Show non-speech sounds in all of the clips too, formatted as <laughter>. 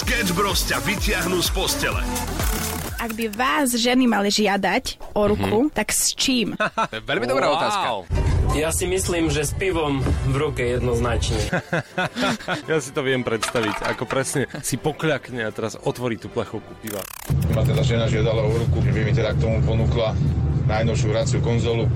Sketch Bros ťa vytiahnu z postele. Ak by vás ženy mali žiadať o ruku, mm-hmm. tak s čím? <laughs> To je veľmi dobrá wow. otázka. Ja si myslím, že s pivom v ruke jednoznačne. <laughs> ja si to viem predstaviť, ako presne si pokľakne a teraz otvorí tú plechovku piva. Ma teda žena žiadala o ruku, by mi teda k tomu ponúkla najnovšiu hraciu konzolu, e,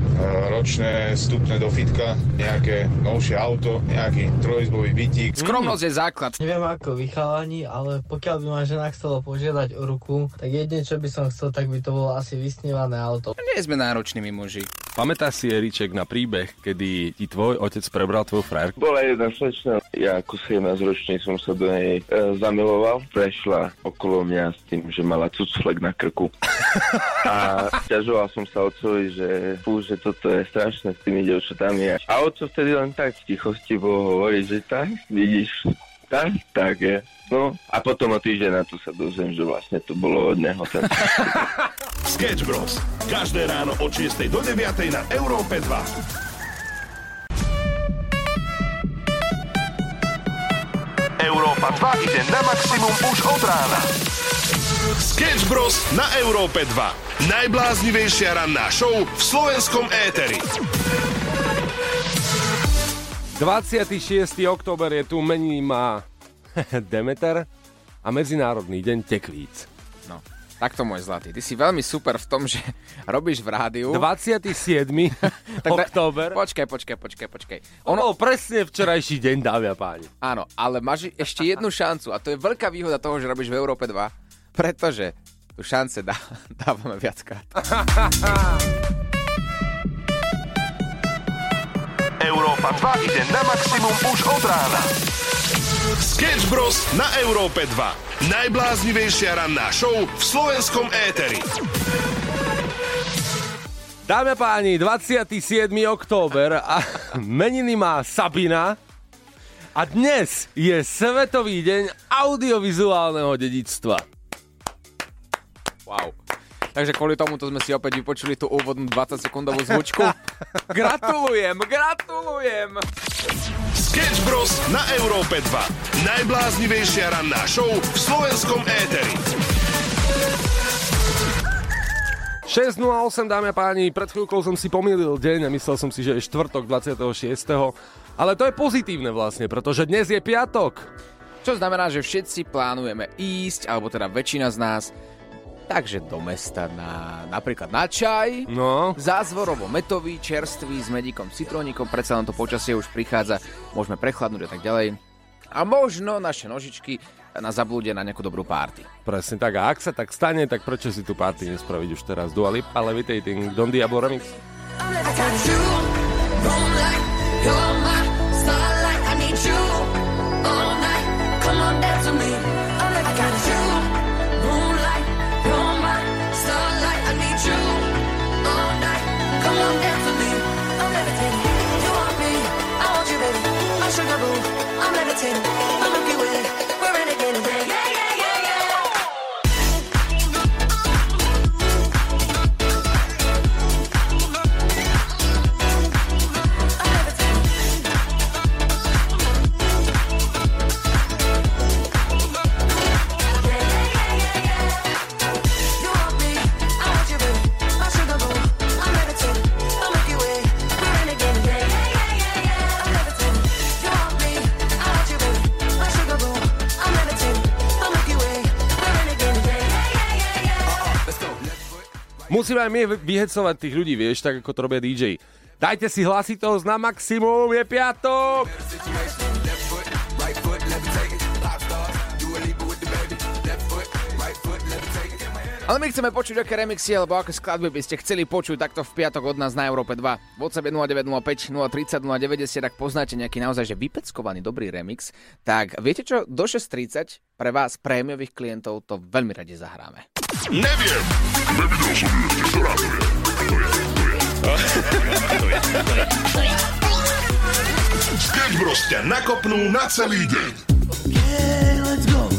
ročné vstupné do fitka, nejaké novšie auto, nejaký trojizbový bytík. Skromnosť je základ. Neviem ako vychalani, ale pokiaľ by ma žena chcela požiadať o ruku, tak jedine čo by som chcel, tak by to bolo asi vysnívané auto. Nie sme náročnými muži. Pamätáš si, Eriček, na príbeh, kedy ti tvoj otec prebral tvoju frajerku? Bola jedna slečna, ja ako 17 ročný som sa do nej e, zamiloval. Prešla okolo mňa s tým, že mala cucflek na krku. <laughs> A ťažoval som sa otcovi, že fú, že toto je strašné s tými devčatami. A otco vtedy len tak v tichosti bol hovoriť, že tak, vidíš, tak, tak je. No a potom o týždeň na to sa dozviem, že vlastne to bolo od neho. Ten... <laughs> Sketch Bros. Každé ráno od 6 do 9 na Európe 2. Európa 2 ide na maximum už od rána. Sketch Bros. na Európe 2. Najbláznivejšia ranná show v slovenskom éteri. 26. október je tu, mení má <laughs> Demeter a Medzinárodný deň tekvíc. Takto môj zlatý. Ty si veľmi super v tom, že <laughs> robíš v rádiu. 27. <laughs> október. Počkaj, počkaj, počkaj, počkaj. Ono bol presne včerajší deň, dámy a páni. Áno, ale máš ešte jednu šancu a to je veľká výhoda toho, že robíš v Európe 2, pretože tu šance dá, <laughs> dávame viackrát. Európa 2 ide na maximum už od rána. Sketch Bros. na Európe 2. Najbláznivejšia ranná show v slovenskom éteri. Dámy a páni, 27. október a <laughs> meniny má Sabina a dnes je Svetový deň audiovizuálneho dedičstva. Wow. Takže kvôli tomuto sme si opäť vypočuli tú úvodnú 20 sekundovú zvučku. <laughs> gratulujem, gratulujem! Sketch Bros. na Európe 2. Najbláznivejšia ranná show v slovenskom éteri. 6.08, dámy a páni, pred chvíľkou som si pomýlil deň a myslel som si, že je štvrtok 26. Ale to je pozitívne vlastne, pretože dnes je piatok. Čo znamená, že všetci plánujeme ísť, alebo teda väčšina z nás, Takže do mesta na, napríklad na čaj, no. zázvorovo metový, čerstvý, s medíkom, citrónikom, predsa len to počasie už prichádza, môžeme prechladnúť a tak ďalej. A možno naše nožičky na zablúde na nejakú dobrú párty. Presne tak, a ak sa tak stane, tak prečo si tú párty nespraviť už teraz? Dua Lipa, Levitating, Don Diablo Remix. Come Musíme aj my vyhecovať tých ľudí, vieš, tak ako to robia DJ. Dajte si hlasitosť na maximum, je piatok! Ale my chceme počuť, aké remixy alebo aké skladby by ste chceli počuť takto v piatok od nás na Európe 2. V WhatsApp 0905 030 090, ak poznáte nejaký naozaj že vypeckovaný dobrý remix, tak viete čo, do 6.30 pre vás prémiových klientov to veľmi radi zahráme. Neviem. Nevidel som ju ešte. Ktorá to je? To je, to je. To je, to je. Sketch Bros ťa nakopnú na celý deň. Okay, let's go.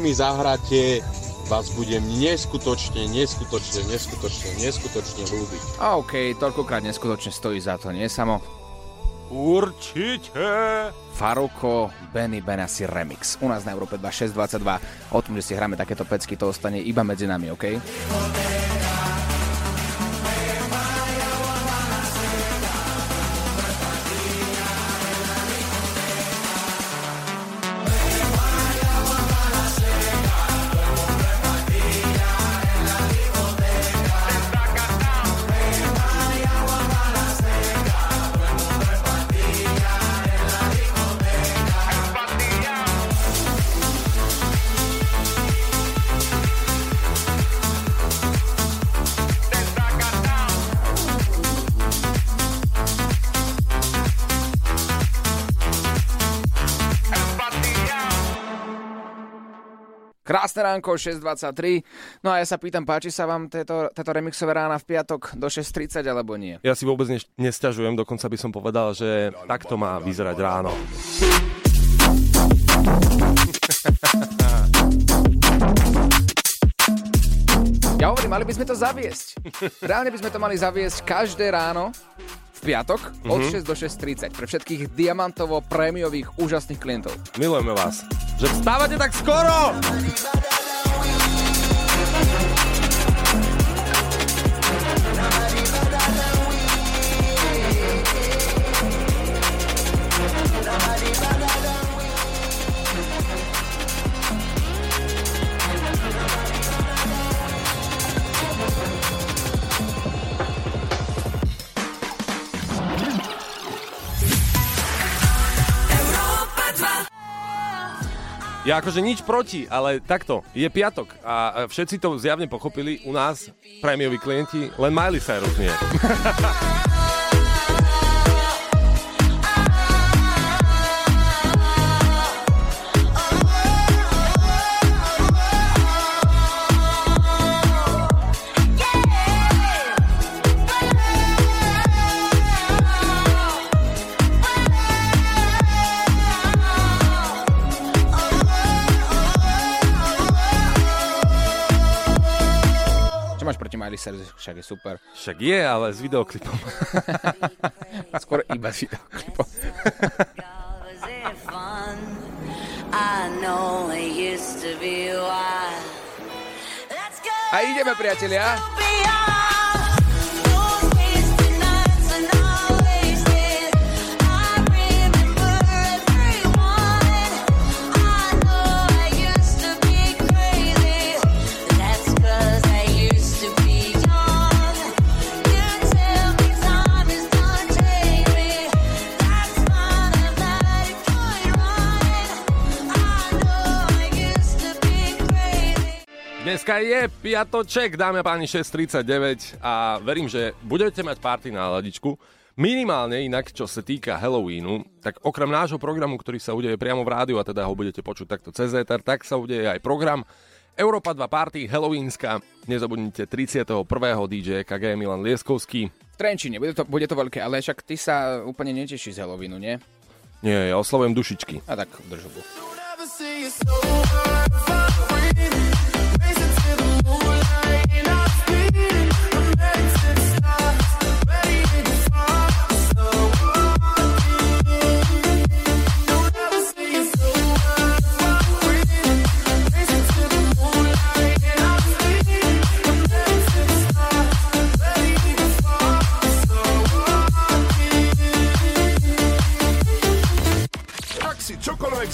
Mi zahráte, vás budem neskutočne, neskutočne, neskutočne, neskutočne ľúbiť. A OK, toľkokrát neskutočne stojí za to, nie samo? Určite. Faruko Benny Benassi Remix. U nás na Európe 2622. O tom, že si hráme takéto pecky, to ostane iba medzi nami, OK? Krásne ránko, 6.23. No a ja sa pýtam, páči sa vám tieto, tieto remixové rána v piatok do 6.30 alebo nie? Ja si vôbec ne- nesťažujem, dokonca by som povedal, že takto má vyzerať ráno. Ja hovorím, mali by sme to zaviesť. Reálne by sme to mali zaviesť každé ráno v piatok od 6 do 6.30 pre všetkých diamantovo prémiových úžasných klientov. Milujeme vás. Že vstávate tak skoro! Ja akože nič proti, ale takto, je piatok a všetci to zjavne pochopili u nás, prémioví klienti, len Miley Cyrus nie. <laughs> Cyrus? Však je super. Však je, ale s videoklipom. <laughs> Skôr iba s videoklipom. <laughs> A ideme, priatelia. Dneska je piatoček, dáme páni 6.39 a verím, že budete mať party na ladičku. Minimálne inak, čo sa týka Halloweenu, tak okrem nášho programu, ktorý sa udeje priamo v rádiu a teda ho budete počuť takto cez éter, tak sa udeje aj program Európa 2 Party Halloweenska. Nezabudnite 31. DJ KG Milan Lieskovský. V Trenčine, bude to, bude to veľké, ale však ty sa úplne netešíš z Halloweenu, nie? Nie, ja oslavujem dušičky. A tak drž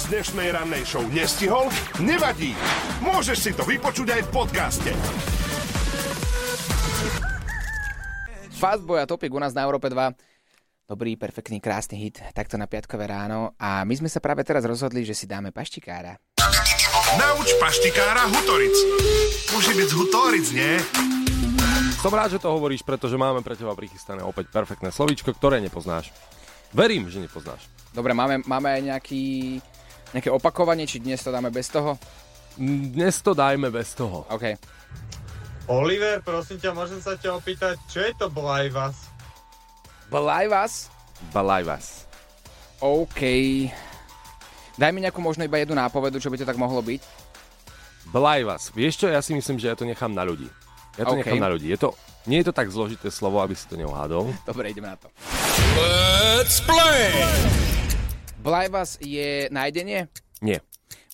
z dnešnej rannej show nestihol, nevadí. Môžeš si to vypočuť aj v podcaste. Fastboy a Topik u nás na Európe 2. Dobrý, perfektný, krásny hit, takto na piatkové ráno. A my sme sa práve teraz rozhodli, že si dáme paštikára. Nauč paštikára Hutoric. Môže byť Hutoric, nie? Som rád, že to hovoríš, pretože máme pre teba prichystané opäť perfektné slovíčko, ktoré nepoznáš. Verím, že nepoznáš. Dobre, máme, máme aj nejaký, nejaké opakovanie, či dnes to dáme bez toho? Dnes to dajme bez toho. OK. Oliver, prosím ťa, môžem sa ťa opýtať, čo je to Blajvas? Blajvas? Balajvas. OK. Daj mi nejakú možno iba jednu nápovedu, čo by to tak mohlo byť. Balajvas. Vieš čo, ja si myslím, že ja to nechám na ľudí. Ja to OK. nechám na ľudí. Je to, nie je to tak zložité slovo, aby si to neuhádol. Dobre, ideme na to. Let's play! Blajvas je nájdenie? Nie.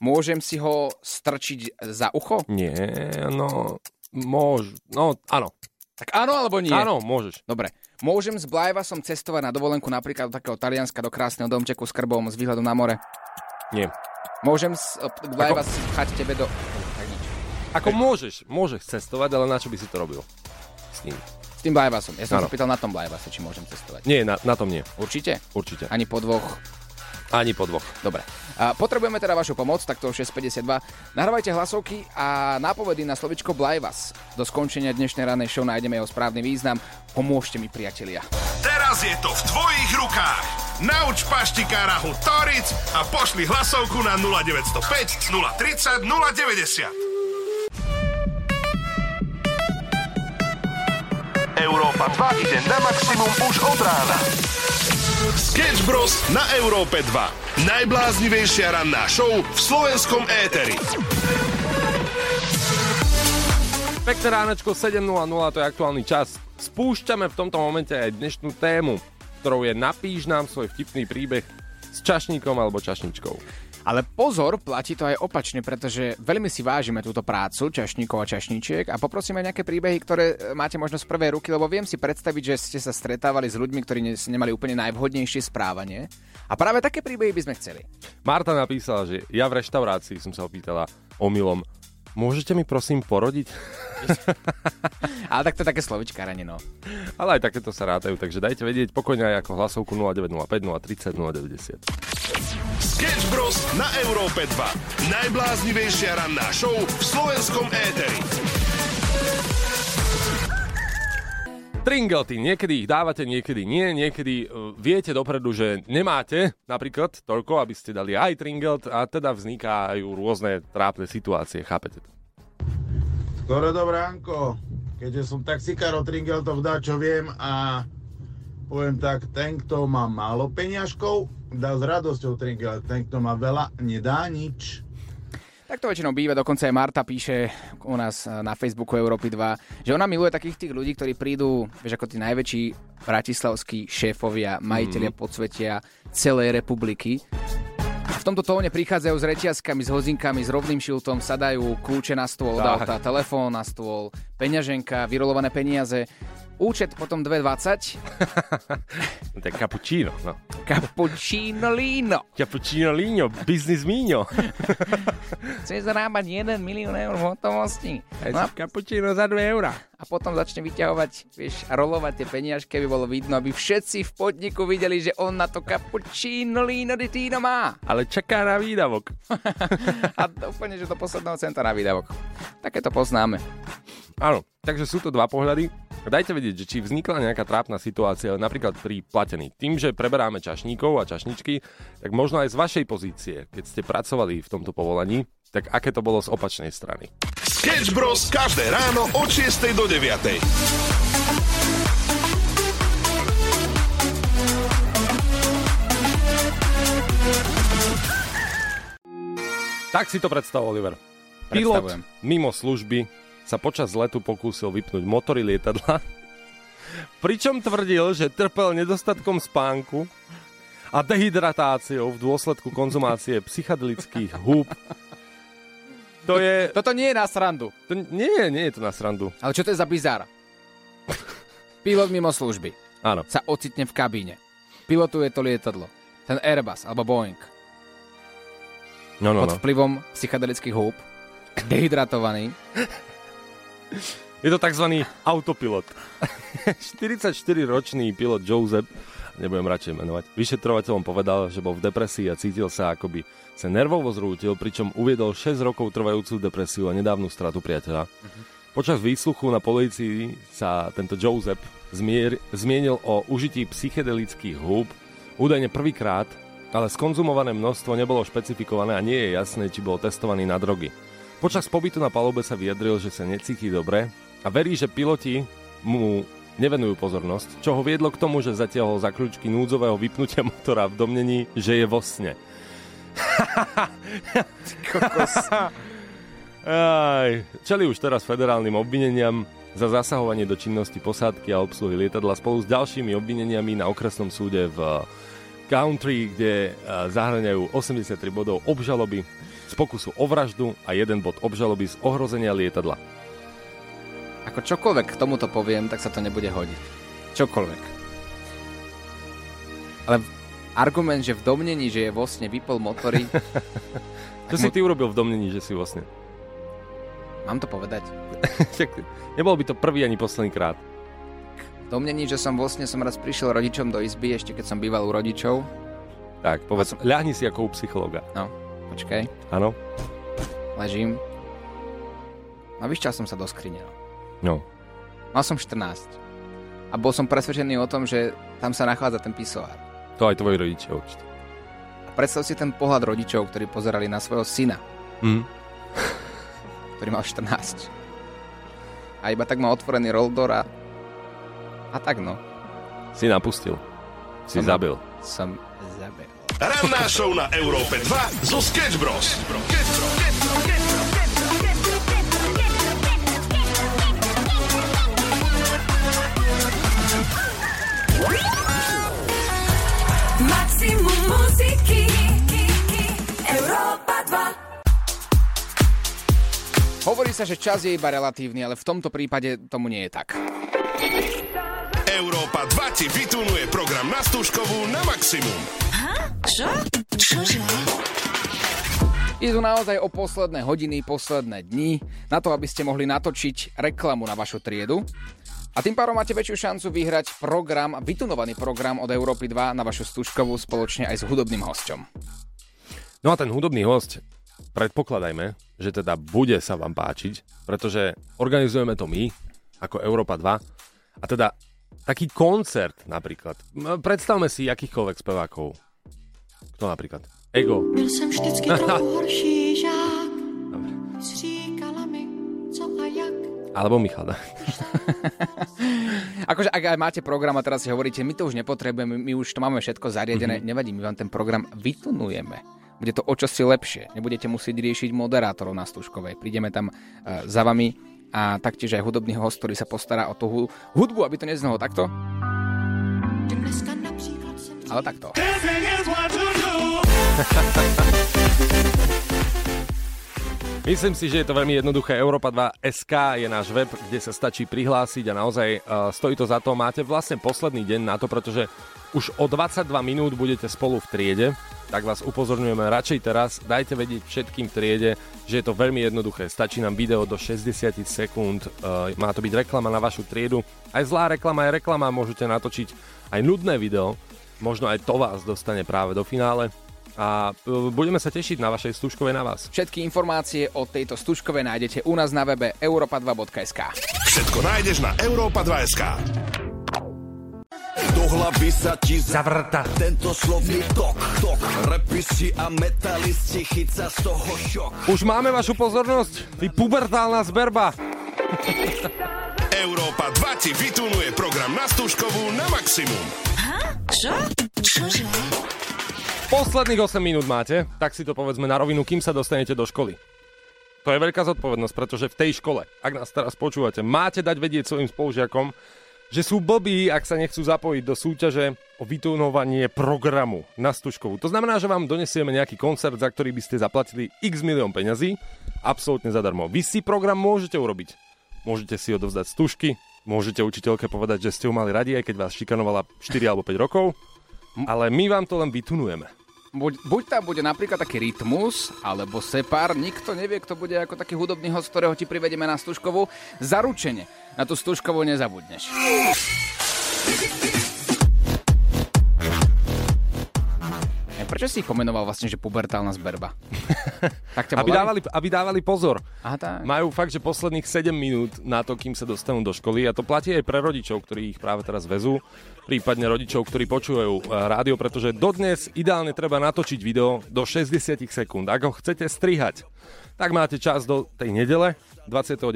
Môžem si ho strčiť za ucho? Nie, no, môž, no, áno. Tak áno alebo nie? Áno, môžeš. Dobre. Môžem s Blajvasom cestovať na dovolenku napríklad do takého Talianska, do krásneho domčeku s krbom, s výhľadom na more? Nie. Môžem s Blajvas pchať tebe do... Tak nič. Ako môžeš, môžeš cestovať, ale na čo by si to robil? S ním. S tým Blajvasom. Ja som Áno. sa pýtal na tom Blajvase, či môžem cestovať. Nie, na, na tom nie. Určite? Určite. Ani po dvoch Ani po dvoch. Dobre. A potrebujeme teda vašu pomoc, takto 652. Nahrávajte hlasovky a nápovedy na slovičko Blajvas. Do skončenia dnešnej ranej show nájdeme jeho správny význam. Pomôžte mi, priatelia. Teraz je to v tvojich rukách. Nauč paštikára Hu Toric a pošli hlasovku na 0905 030 090. Európa 2 ide na maximum už od rána. Sketch Bros. na Európe 2. Najbláznivejšia ranná show v slovenskom éteri. Pekné ránečko 7.00, to je aktuálny čas. Spúšťame v tomto momente aj dnešnú tému, ktorou je napíš nám svoj vtipný príbeh s čašníkom alebo čašničkou. Ale pozor, platí to aj opačne, pretože veľmi si vážime túto prácu čašníkov a čašníčiek a poprosíme nejaké príbehy, ktoré e, máte možno z prvej ruky, lebo viem si predstaviť, že ste sa stretávali s ľuďmi, ktorí ne- nemali úplne najvhodnejšie správanie. A práve také príbehy by sme chceli. Marta napísala, že ja v reštaurácii som sa opýtala omylom, môžete mi prosím porodiť? <laughs> Ale tak to je také slovičkáranie, no. Ale aj takéto sa rátajú, takže dajte vedieť pokojne aj ako hlasovku 0905 030 090. Sketch Bros. na Európe 2. Najbláznivejšia ranná show v slovenskom éteri. Tringelty, niekedy ich dávate, niekedy nie, niekedy uh, viete dopredu, že nemáte napríklad toľko, aby ste dali aj tringelt a teda vznikajú rôzne trápne situácie, chápete to? Skoro dobré. Keďže som taxikár od Tringeltov dá, čo viem a poviem tak, ten, kto má málo peňažkov, dá s radosťou Tringelt. Ten, kto má veľa, nedá nič. Tak to väčšinou býva, dokonca aj Marta píše u nás eh, na Facebooku Európy 2, že ona miluje takých tých ľudí, ktorí prídu, vieš, ako tí najväčší bratislavskí šéfovia, majiteľia Mhm. podsvetia celej republiky. A v tomto tóne prichádzajú s reťazkami, s hozinkami, s rovným šiltom, sadajú kľúče na stôl, Tak. auta, telefón na stôl, peňaženka, vyrolované peniaze, účet potom 2,20, <laughs> To je cappuccino, no. cappuccino lino. Cappuccino líňo, business míňo. <laughs> Chce zarábať 1 milión eur v hotovosti. No a cappuccino za 2 eurá. a potom začne vyťahovať, vieš, a rolovať tie peniažky, aby bolo vidno, aby všetci v podniku videli, že on na to cappuccino lino di Tino má. Ale čaká na výdavok. <laughs> A úplne, že do posledného centa na výdavok. Také to poznáme. Áno, takže sú to dva pohľady. Dajte vedieť, že či vznikla nejaká trápna situácia, napríklad pri platení. Tým, že preberáme čašníkov a čašničky, tak možno aj z vašej pozície, keď ste pracovali v tomto povolaní, tak aké to bolo z opačnej strany. Sketch Bros. každé ráno od 6 do 9. Tak si to predstav, Oliver. Pilot mimo služby sa počas letu pokúsil vypnúť motory lietadla, pričom tvrdil, že trpel nedostatkom spánku a dehydratáciou v dôsledku konzumácie psychedelických húb. To je... Toto nie je na srandu. To nie, nie je to na srandu. Ale čo to je za bizár? Pilot mimo služby Áno. sa ocitne v kabíne. Pilotuje to lietadlo. Ten Airbus alebo Boeing. No, no, Pod no. vplyvom psychedelických húb. Dehydratovaný. Je to tzv. autopilot. <laughs> 44-ročný pilot Joseph, nebudem radšej menovať, vyšetrovateľom povedal, že bol v depresii a cítil sa akoby sa nervovo zrútil, pričom uviedol 6 rokov trvajúcu depresiu a nedávnu stratu priateľa. Počas výsluchu na polícii sa tento Joseph zmier, zmienil o užití psychedelických húb, údajne prvýkrát, ale skonzumované množstvo nebolo špecifikované a nie je jasné, či bol testovaný na drogy. Počas pobytu na palube sa vyjadril, že sa necíti dobre a verí, že piloti mu nevenujú pozornosť, čo ho viedlo k tomu, že zatiahol za kľúčky núdzového vypnutia <laughs> motora v domnení, že je vo sne. <laughs> Aj, čeli už teraz federálnym obvineniam za zasahovanie do činnosti posádky a obsluhy lietadla spolu s ďalšími obvineniami na okresnom súde v Country, kde eh, zahrňajú 83 bodov obžaloby z pokusu o vraždu a jeden bod obžaloby z ohrozenia lietadla. Ako čokoľvek k tomuto poviem, tak sa to nebude hodiť. Čokoľvek. Ale argument, že v domnení, že je vo sne vypol motory, <laughs> Čo si ty urobil v domnení, že si vlastne? mám to povedať. <laughs> Nebol by to prvý ani posledný krát. Domnení, že som vo sne, som raz prišiel rodičom do izby, ešte keď som býval u rodičov. Tak, povedz, ľahni si ako u psychologa. No, počkaj, Áno? ležím. No vyšťal som sa do skrine. no. No. Mal som 14. A bol som presvedčený o tom, že tam sa nachádza ten pisoár. To aj tvoji rodičia určite. A predstav si ten pohľad rodičov, ktorí pozerali na svojho syna, Mm. <laughs> ktorý mal 14. A iba tak mal otvorený roldor a... A tak no. Si napustil. Si Som- zabil. Som zabil. Ranná show na Európe 2 zo Sketch Bros. Maximum muziky Európa 2 Hovorí sa, že čas je iba relatívny, ale v tomto prípade tomu nie je tak. Európa 2 ti vytunuje program na Stužkovú na maximum. Čo? Čože? Idú naozaj o posledné hodiny, posledné dni, na to, aby ste mohli natočiť reklamu na vašu triedu. A tým pádom máte väčšiu šancu vyhrať program, vytunovaný program od Európy 2 na vašu stužkovú spoločne aj s hudobným hosťom. No a ten hudobný host, predpokladajme, že teda bude sa vám páčiť, pretože organizujeme to my, ako Európa 2. A teda taký koncert napríklad. Predstavme si akýchkoľvek spevákov. Kto napríklad? Ego. Byl jsem vždycky trochu <laughs> horší žák Říkala mi, co a jak Alebo Michal. <laughs> Akože ak aj máte program a teraz si hovoríte, my to už nepotrebujeme, my už to máme všetko zariadené, mm-hmm. nevadí, my vám ten program vytunujeme. Bude to o čosi lepšie. Nebudete musieť riešiť moderátorov na Stužkovej. Prídeme tam uh, za vami a taktiež aj hudobný host, ktorý sa postará o tú hu- hudbu, aby to neznelo takto, ale takto. <laughs> Myslím si, že je to veľmi jednoduché. Europa 2 SK je náš web, kde sa stačí prihlásiť a naozaj uh, stojí to za to. Máte vlastne posledný deň na to, pretože už o 22 minút budete spolu v triede. Tak vás upozorňujeme radšej teraz. Dajte vedieť všetkým v triede, že je to veľmi jednoduché. Stačí nám video do 60 sekúnd. Uh, má to byť reklama na vašu triedu. Aj zlá reklama je reklama. Môžete natočiť aj nudné video. Možno aj to vás dostane práve do finále. A uh, budeme sa tešiť na vašej stužkovej na vás. Všetky informácie o tejto stužkove nájdete u nás na webe europa2.sk. Všetko nájdeš na Európa 2 SK. Do hlavy sa ti zavrta Tento slovný tok, tok Repisi a metalisti chyca z toho šok Už máme vašu pozornosť? Vy pubertálna zberba. Európa 2 ti vytunuje program na Stužkovú na maximum. Čo? Čože? Posledných 8 minút máte, tak si to povedzme na rovinu, kým sa dostanete do školy. To je veľká zodpovednosť, pretože v tej škole, ak nás teraz počúvate, máte dať vedieť svojim spolužiakom, že sú blbí, ak sa nechcú zapojiť do súťaže o vytunovanie programu na Stužkovú. To znamená, že vám donesieme nejaký koncert, za ktorý by ste zaplatili x milión peňazí, absolútne zadarmo. Vy si program môžete urobiť. Môžete si odovzdať stužky, môžete učiteľke povedať, že ste ju mali radi, aj keď vás šikanovala 4 alebo 5 rokov, ale my vám to len vytunujeme. Buď, buď tam bude napríklad taký rytmus, alebo separ, nikto nevie, kto bude ako taký hudobný host, ktorého ti privedieme na Stužkovú. Zaručene, na tú Stužkovú nezabudneš. Prečo si ich pomenoval vlastne, že pubertálna zberba? <laughs> tak ťa Aby dávali, aby dávali pozor. Aha, tak. Majú fakt, že posledných 7 minút na to, kým sa dostanú do školy a to platí aj pre rodičov, ktorí ich práve teraz vezú, prípadne rodičov, ktorí počúvajú e, rádio, pretože dodnes ideálne treba natočiť video do 60 sekúnd. Ak ho chcete strihať, tak máte čas do tej nedele 29.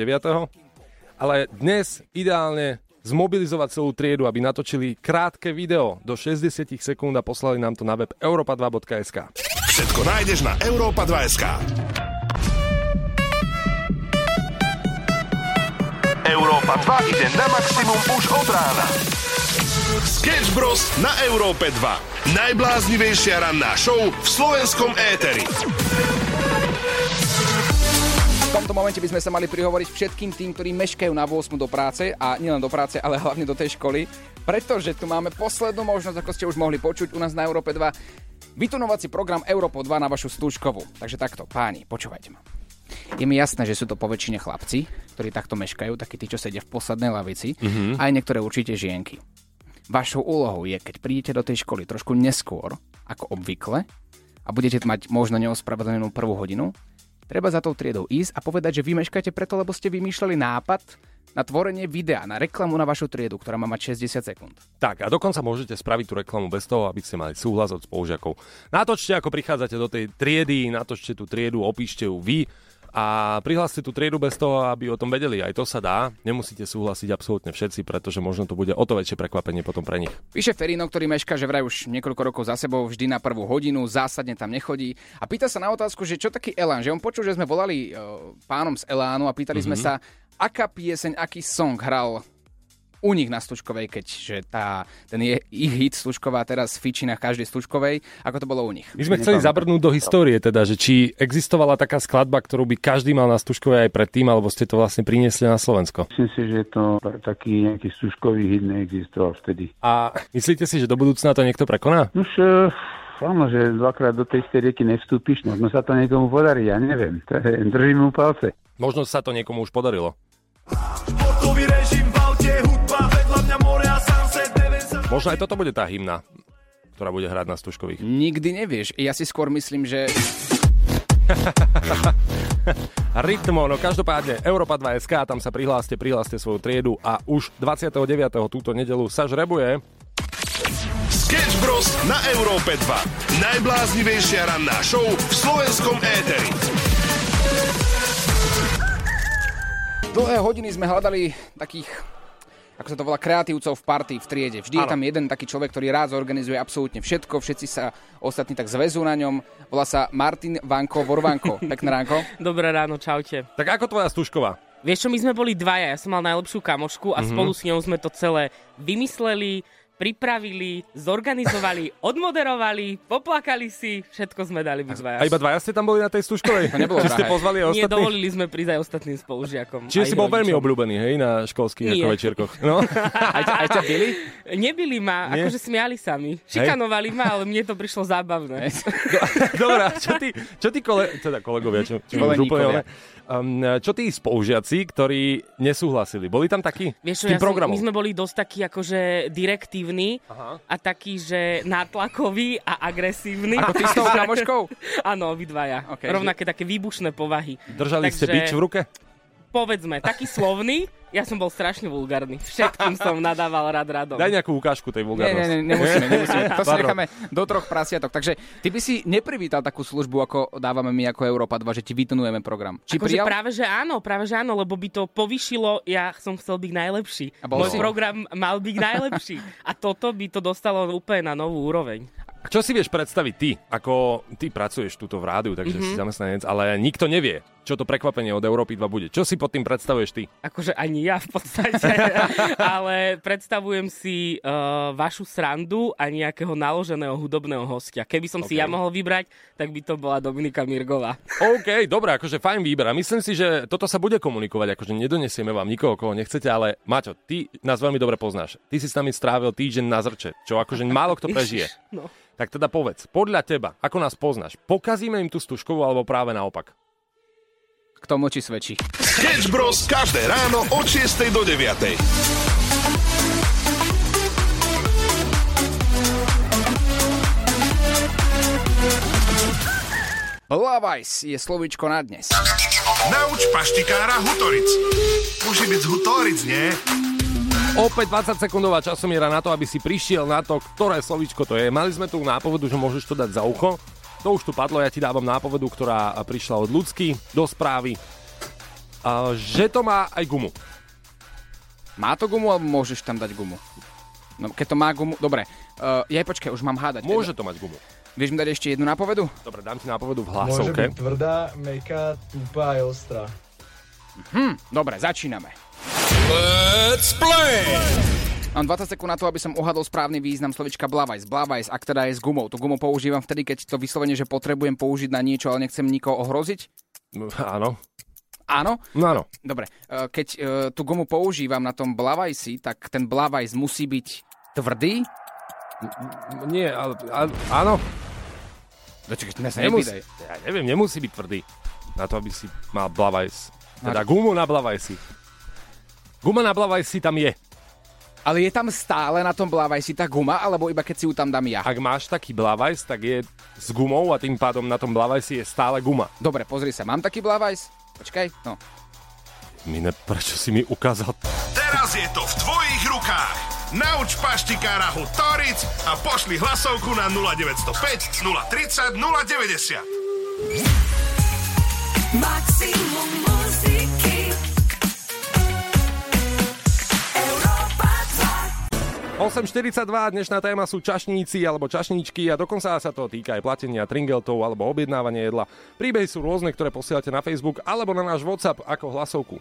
Ale dnes ideálne zmobilizovať celú triedu, aby natočili krátke video do 60 sekúnd a poslali nám to na web europa2.sk. Všetko nájdeš na Europa2.sk. Európa 2 ide na maximum už od rána. Sketch Bros. na Európe 2. Najbláznivejšia ranná show v slovenskom éteri. V tomto momente by sme sa mali prihovoriť všetkým tým, ktorí meškajú na 8 do práce a nielen do práce, ale hlavne do tej školy, pretože tu máme poslednú možnosť, ako ste už mohli počuť u nás na Európe 2, vytunovací program Európo 2 na vašu stúžkovú. Takže takto, páni, počúvajte ma. Je mi jasné, že sú to poväčšine chlapci, ktorí takto meškajú, takí tí, čo sedia v poslednej lavici, Mhm. aj niektoré určite žienky. Vašou úlohou je, keď prídete do tej školy trošku neskôr, ako obvykle, a budete mať možno neospravedlnenú prvú hodinu, treba za tou triedou ísť a povedať, že vymeškáte preto, lebo ste vymýšľali nápad na tvorenie videa, na reklamu na vašu triedu, ktorá má mať 60 sekúnd. Tak a dokonca môžete spraviť tú reklamu bez toho, aby ste mali súhlas od spolužiakov. Natočte, ako prichádzate do tej triedy, natočte tú triedu, opíšte ju vy a prihláste tú triedu bez toho, aby o tom vedeli. Aj to sa dá. Nemusíte súhlasiť absolútne všetci, pretože možno to bude o to väčšie prekvapenie potom pre nich. Píše Ferino, ktorý meška, že vraj už niekoľko rokov za sebou vždy na prvú hodinu, zásadne tam nechodí. A pýta sa na otázku, že čo taký Elán, že on počul, že sme volali uh, pánom z Elánu a pýtali sme Mhm. sa, aká pieseň, aký song hral u nich na Stučkovej, keďže tá, ten je, ich hit Stučková teraz fičí na každej Stučkovej, ako to bolo u nich. My sme chceli zabrnúť do histórie, teda, že či existovala taká skladba, ktorú by každý mal na Stužkovej aj predtým, alebo ste to vlastne priniesli na Slovensko. Myslím si, že to taký nejaký stužkový hit neexistoval vtedy. A myslíte si, že do budúcna to niekto prekoná? Už uh, áno, že dvakrát do tej istej rieky nevstúpiš, možno sa to niekomu podarí, ja neviem. Držím mu palce. Možno sa to niekomu už podarilo. Športový režim Možno aj toto bude tá hymna, ktorá bude hrať na Stužkových. Nikdy nevieš. Ja si skôr myslím, že <laughs> Rytmo, no každopádne Európa 2SK, tam sa prihláste, prihláste svoju triedu a už 29. túto nedelu sa žrebuje. Sketch Bros. na Európe 2. Najbláznivejšia ranná show v slovenskom éteri. Dlhé hodiny sme hľadali takých, ako sa to volá, kreatívcov v party, v triede. Vždy je Áno. tam jeden taký človek, ktorý rád zorganizuje absolútne všetko, všetci sa ostatní tak zväzú na ňom. Volá sa Martin Vanko Vorvanko. <laughs> Pekné ránko. Dobré ráno, čaute. Tak ako tvoja Stužková? Vieš čo, my sme boli dvaja, ja som mal najlepšiu kamošku a Mhm. spolu s ňou sme to celé vymysleli, pripravili, zorganizovali, <laughs> odmoderovali, poplakali si, všetko sme dali my dvaja. A iba dvaja ste tam boli na tej Stužkovej? To nebolo Či ste pozvali aj Nie, ostatných? dovolili sme prísť aj ostatným spolužiakom. Čiže si bol veľmi obľúbený, hej, na školských Nie. ako večierkoch. No? Aj, ťa- aj ťa byli? Nebili ma, Nie? akože smiali sa mi. Šikanovali ma, ale mne to prišlo zábavné. <laughs> Dobre, čo tí, čo tí kole, teda kolegovia, čo, čo úplne, um, čo tí spolužiaci, ktorí nesúhlasili? Boli tam takí Vieš čo, ja som, my sme boli dosť takí akože direktívni Aha. a takí, že nátlakoví a agresívni. Ako ty s tou kamoškou? Áno, obidvaja. Ok, Okay, Rovnaké také výbušné povahy. Držali ste Takže- bič v ruke? Povedzme, taký slovný, ja som bol strašne vulgárny. Všetkým som nadával rád radom. Daj nejakú ukážku tej Nie, vulgárnosti. nie, nie, nemusíme, nemusíme. To si necháme do troch prasiatok. Takže ty by si neprivítal takú službu, ako dávame my ako Európa 2, že ti vytunujeme program. Či Akože prijal? práve, že áno, práve, že áno, lebo by to povyšilo, ja som chcel byť najlepší. Môj si? program mal byť najlepší. A toto by to dostalo úplne na novú úroveň. Čo si vieš predstaviť ty? Ako ty pracuješ tuto v rádiu, takže Mhm. si zamestnanec, ale nikto nevie, čo to prekvapenie od Európy 2 bude. Čo si pod tým predstavuješ ty? Akože ani ja v podstate, <laughs> ale predstavujem si uh, vašu srandu a nejakého naloženého hudobného hostia. Keby som si OK. ja mohol vybrať, tak by to bola Dominika Mirgová. OK, dobré, akože fajn výber. A myslím si, že toto sa bude komunikovať, akože nedonesieme vám nikoho, koho nechcete, ale Maťo, ty nás veľmi dobre poznáš. Ty si s nami strávil týždeň na zrče, čo akože málo kto <laughs> prežije. No. Tak teda povedz, podľa teba, ako nás poznáš, pokazíme im tú stužkovú alebo práve naopak? K tomu, či svedčí. Sketch Bros. každé ráno od 6 do 9. Blavajs je slovíčko na dnes. Nauč paštikára Hutoric. Môže byť z Hutoric, nie? Opäť 20 sekundová časomiera na to, aby si prišiel na to, ktoré slovíčko to je. Mali sme tu nápovedu, že môžeš to dať za ucho. To už tu padlo, ja ti dávam nápovedu, ktorá prišla od ľudsky do správy. Že to má aj gumu. Má to gumu, alebo môžeš tam dať gumu? No, keď to má gumu... Dobre, uh, ja počkaj, už mám hádať. Môže to mať gumu. Vieš mi dať ešte jednu nápovedu? Dobre, dám ti nápovedu v Môže hlasovke. byť tvrdá, meká, tupá aj ostrá. Hm, dobre, začíname. Let's play! Mám 20 sekúnd na to, aby som uhadol správny význam slovička blavajs. Blavajs, ak teda je s gumou. Tu gumu používam vtedy, keď to vyslovene, že potrebujem použiť na niečo, ale nechcem nikoho ohroziť. No, Áno. Áno? No áno. Dobre, e, keď e, tú gumu používam na tom blavajsi, tak ten blavajs musí byť tvrdý. Nie, ale, ale áno. Počkaj, dnes Nemusí, ja neviem, nemusí byť tvrdý. Na to, aby si mal blavajs. Teda Na- gumu na blavajsi. Guma na blavajsi tam je. Ale je tam stále na tom blavajsi tá guma, alebo iba keď si ju tam dám ja? Ak máš taký blavajs, tak je s gumou a tým pádom na tom blavajsi je stále guma. Dobre, pozri sa, mám taký blavajs? Počkaj, no. Mine, prečo si mi ukázal? Teraz je to v tvojich rukách. Nauč paštikára Hu Toric a pošli hlasovku na 0905 030 090. Maximum 8.42, dnešná téma sú čašníci alebo čašníčky a dokonca sa to týka aj platenia tringeltov alebo objednávania jedla. Príbehy sú rôzne, ktoré posielate na Facebook alebo na náš WhatsApp ako hlasovku.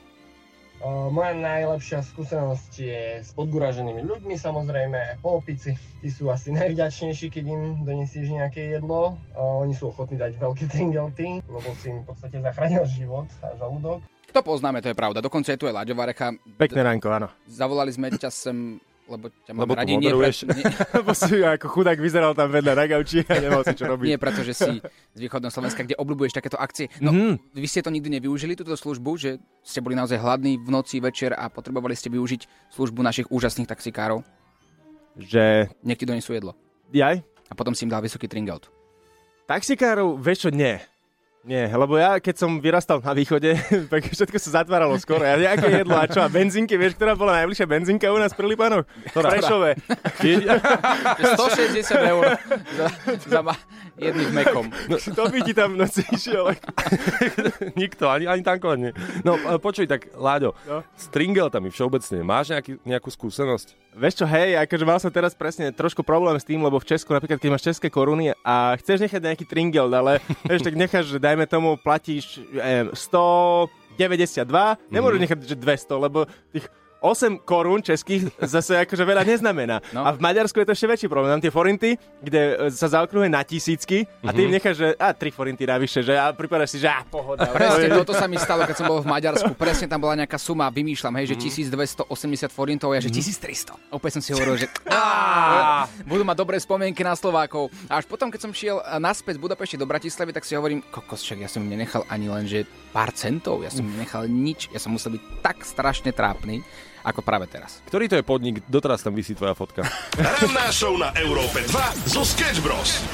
O, moja najlepšia skúsenosť je s podguraženými ľuďmi, samozrejme po opici. Tí sú asi najvďačnejší, keď im donesieš nejaké jedlo. O, oni sú ochotní dať veľké tringelty, lebo si im v podstate zachránil život a žalúdok. To poznáme, to je pravda. Dokonca je tu aj Láďo Varecha. Pekné ránko, áno. Zavolali sme ťa sem, lebo ťa máme Lebo radi. Nie, nie, <laughs> Lebo si ako chudák vyzeral tam vedľa na gauči a nemal si čo robiť. nie preto, že si z východného Slovenska, kde obľúbuješ takéto akcie. No, Mhm. vy ste to nikdy nevyužili, túto službu, že ste boli naozaj hladní v noci, večer a potrebovali ste využiť službu našich úžasných taxikárov? Že... Nech ti donesú jedlo. Jaj? A potom si im dal vysoký tringelt. Taxikárov, vieš čo, nie. Nie, lebo ja, keď som vyrastal na východe, <laughs> tak všetko sa zatváralo skoro. Ja nejaké jedlo a čo? A benzínky, vieš, ktorá bola najbližšia benzínka u nás pri Lipanoch? Ktorá? Prešové. 160 eur za, za ma, jedným mekom. No, to by ti tam v noci išiel. <laughs> Nikto, ani, ani tankovať nie. No e, počuj, tak Láďo, No. s tringeltami všeobecne, máš nejaký, nejakú skúsenosť? Vieš čo, hej, akože mal som teraz presne trošku problém s tým, lebo v Česku napríklad, keď máš české koruny a chceš nechať nejaký tringel, ale <laughs> vieš, tak necháš, že dajme tomu, platíš eh, 192, nemôžeš nechať, že 200, lebo tých 8 korún českých <laughs> zase akože veľa neznamená. No. A v Maďarsku je to ešte väčší problém. Tam tie forinty, kde e, sa zaokrúhuje na tisícky a ty Mhm. im necháš, že a 3 forinty navyše, že a pripadáš si, že a pohoda. Presne toto sa mi stalo, keď som bol v Maďarsku. Presne tam bola nejaká suma, vymýšľam, hej, že 1280 forintov, ja že 1300. A Opäť som si hovoril, že <laughs> á, budú mať dobré spomienky na Slovákov. A až potom, keď som šiel naspäť z Budapešti do Bratislavy, tak si hovorím, kokos, však ja som im nenechal ani len, že pár centov, ja som im nenechal nič, ja som musel byť tak strašne trápny, ako práve teraz. Ktorý to je podnik? Doteraz tam vysí tvoja fotka. Ranná show na Európe 2 zo Sketch Bros.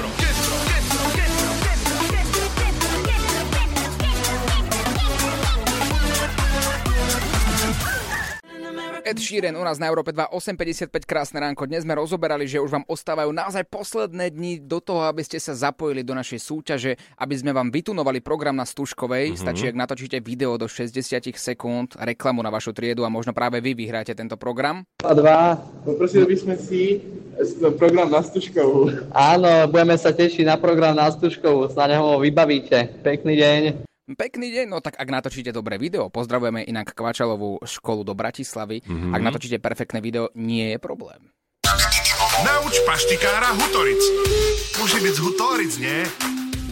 Ed Sheeran u nás na Európe 2, 8.55, krásne ránko. Dnes sme rozoberali, že už vám ostávajú naozaj posledné dni do toho, aby ste sa zapojili do našej súťaže, aby sme vám vytunovali program na Stužkovej. Mhm. Stačí, ak natočíte video do 60 sekúnd, reklamu na vašu triedu a možno práve vy vyhráte tento program. A dva. Poprosili by sme si program na Stužkovú. Áno, budeme sa tešiť na program na Stužkovú, sa ho vybavíte. Pekný deň. Pekný deň, no tak ak natočíte dobré video, pozdravujeme inak Kvačalovú školu do Bratislavy. Mhm. Ak natočíte perfektné video, nie je problém. Nauč paštikára Hutoric. Môže byť z Hutoric, nie?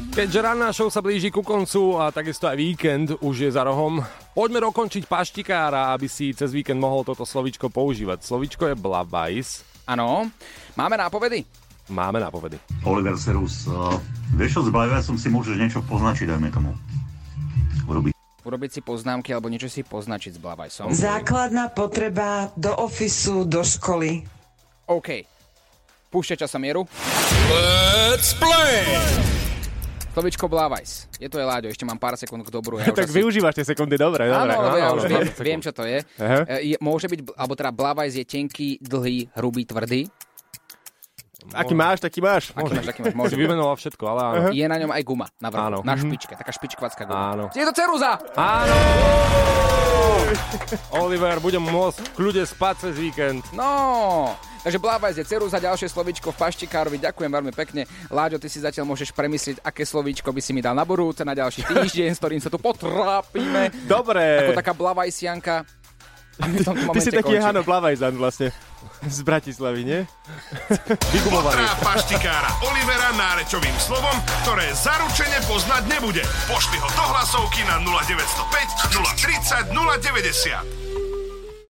Keďže ranná show sa blíži ku koncu a takisto aj víkend už je za rohom, poďme dokončiť paštikára, aby si cez víkend mohol toto slovičko používať. Slovičko je blabajs. Áno. Máme nápovedy? Máme nápovedy. Oliver Serus, uh, vieš čo, z som si môžeš niečo poznačiť, dajme tomu. Urobiť. Si poznámky alebo niečo si poznačiť s blavajsom. Základná potreba do ofisu, do školy. OK. Púšťa časomieru. Let's play! Slovičko Blavajs. Je to je Láďo, ešte mám pár sekúnd k dobru. Ja <laughs> tak asi- využívaš tie sekundy, dobre, dobre. Áno, lebo ja už viem, Áno. viem, čo to je. Aha. E, je. Môže byť, alebo teda Blavajs je tenký, dlhý, hrubý, tvrdý. Aký máš, taký máš. Aký máš, taký máš, môže. Si <laughs> vymenoval všetko, ale áno. Je na ňom aj guma na vrchu, Áno. na Mhm. špičke, taká špičkovacká guma. Áno. Je to ceruza! Áno! <laughs> Oliver, budem môcť v kľude spať cez víkend. No, takže Blávajs je ceruza, ďalšie slovíčko v paštikárovi. Ďakujem veľmi pekne. Láďo, ty si zatiaľ môžeš premyslieť, aké slovíčko by si mi dal na budúce, na ďalší týždeň, s ktorým sa tu potrápime. Dobre. Ako taká Blavajsianka. Ty momente si taký končíme. Hano Plavajzan vlastne. <laughs> Z Bratislavy, nie? <laughs> Potrá paštikára Olivera nárečovým slovom, ktoré zaručene poznať nebude. Pošli ho do hlasovky na 0905 030 090.